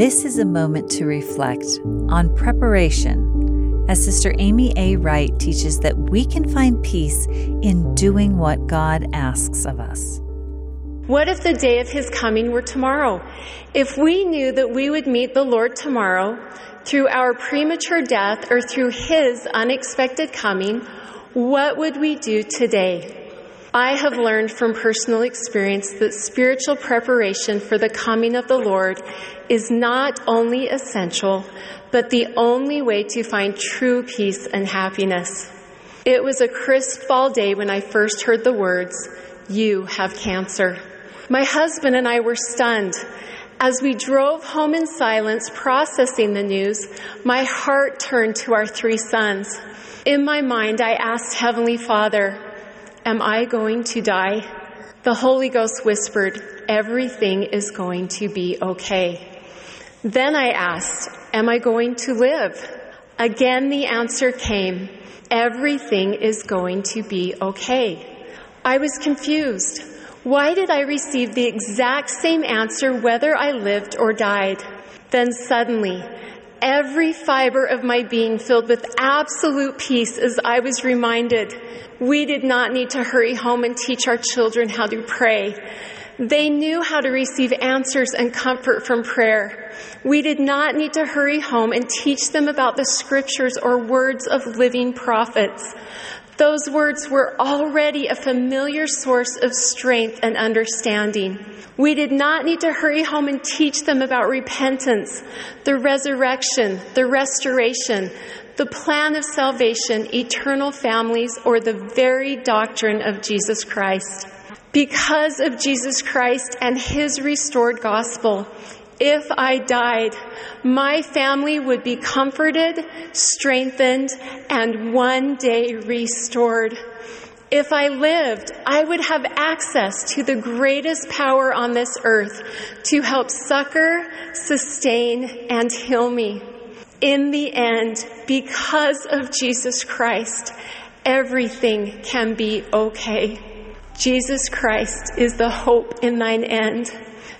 This is a moment to reflect on preparation as Sister Amy A. Wright teaches that we can find peace in doing what God asks of us. What if the day of his coming were tomorrow? If we knew that we would meet the Lord tomorrow through our premature death or through his unexpected coming, what would we do today? I have learned from personal experience that spiritual preparation for the coming of the Lord is not only essential, but the only way to find true peace and happiness. It was a crisp fall day when I first heard the words, You have cancer. My husband and I were stunned. As we drove home in silence, processing the news, my heart turned to our three sons. In my mind, I asked Heavenly Father, Am I going to die? The Holy Ghost whispered, Everything is going to be okay. Then I asked, Am I going to live? Again, the answer came, Everything is going to be okay. I was confused. Why did I receive the exact same answer whether I lived or died? Then suddenly, every fiber of my being filled with absolute peace as I was reminded we did not need to hurry home and teach our children how to pray. They knew how to receive answers and comfort from prayer. We did not need to hurry home and teach them about the scriptures or words of living prophets. Those words were already a familiar source of strength and understanding. We did not need to hurry home and teach them about repentance, the resurrection, the restoration, the plan of salvation, eternal families, or the very doctrine of Jesus Christ. Because of Jesus Christ and his restored gospel, if I died, my family would be comforted, strengthened, and one day restored. If I lived, I would have access to the greatest power on this earth to help succor, sustain, and heal me. In the end, because of Jesus Christ, everything can be okay. Jesus Christ is the hope in thine end.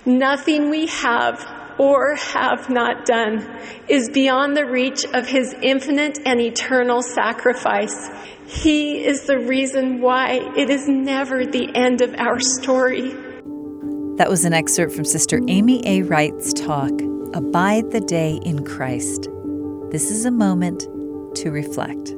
Nothing we have or have not done is beyond the reach of his infinite and eternal sacrifice. He is the reason why it is never the end of our story. That was an excerpt from Sister Amy A. Wright's talk, Abide the Day in Christ. This is a moment to reflect.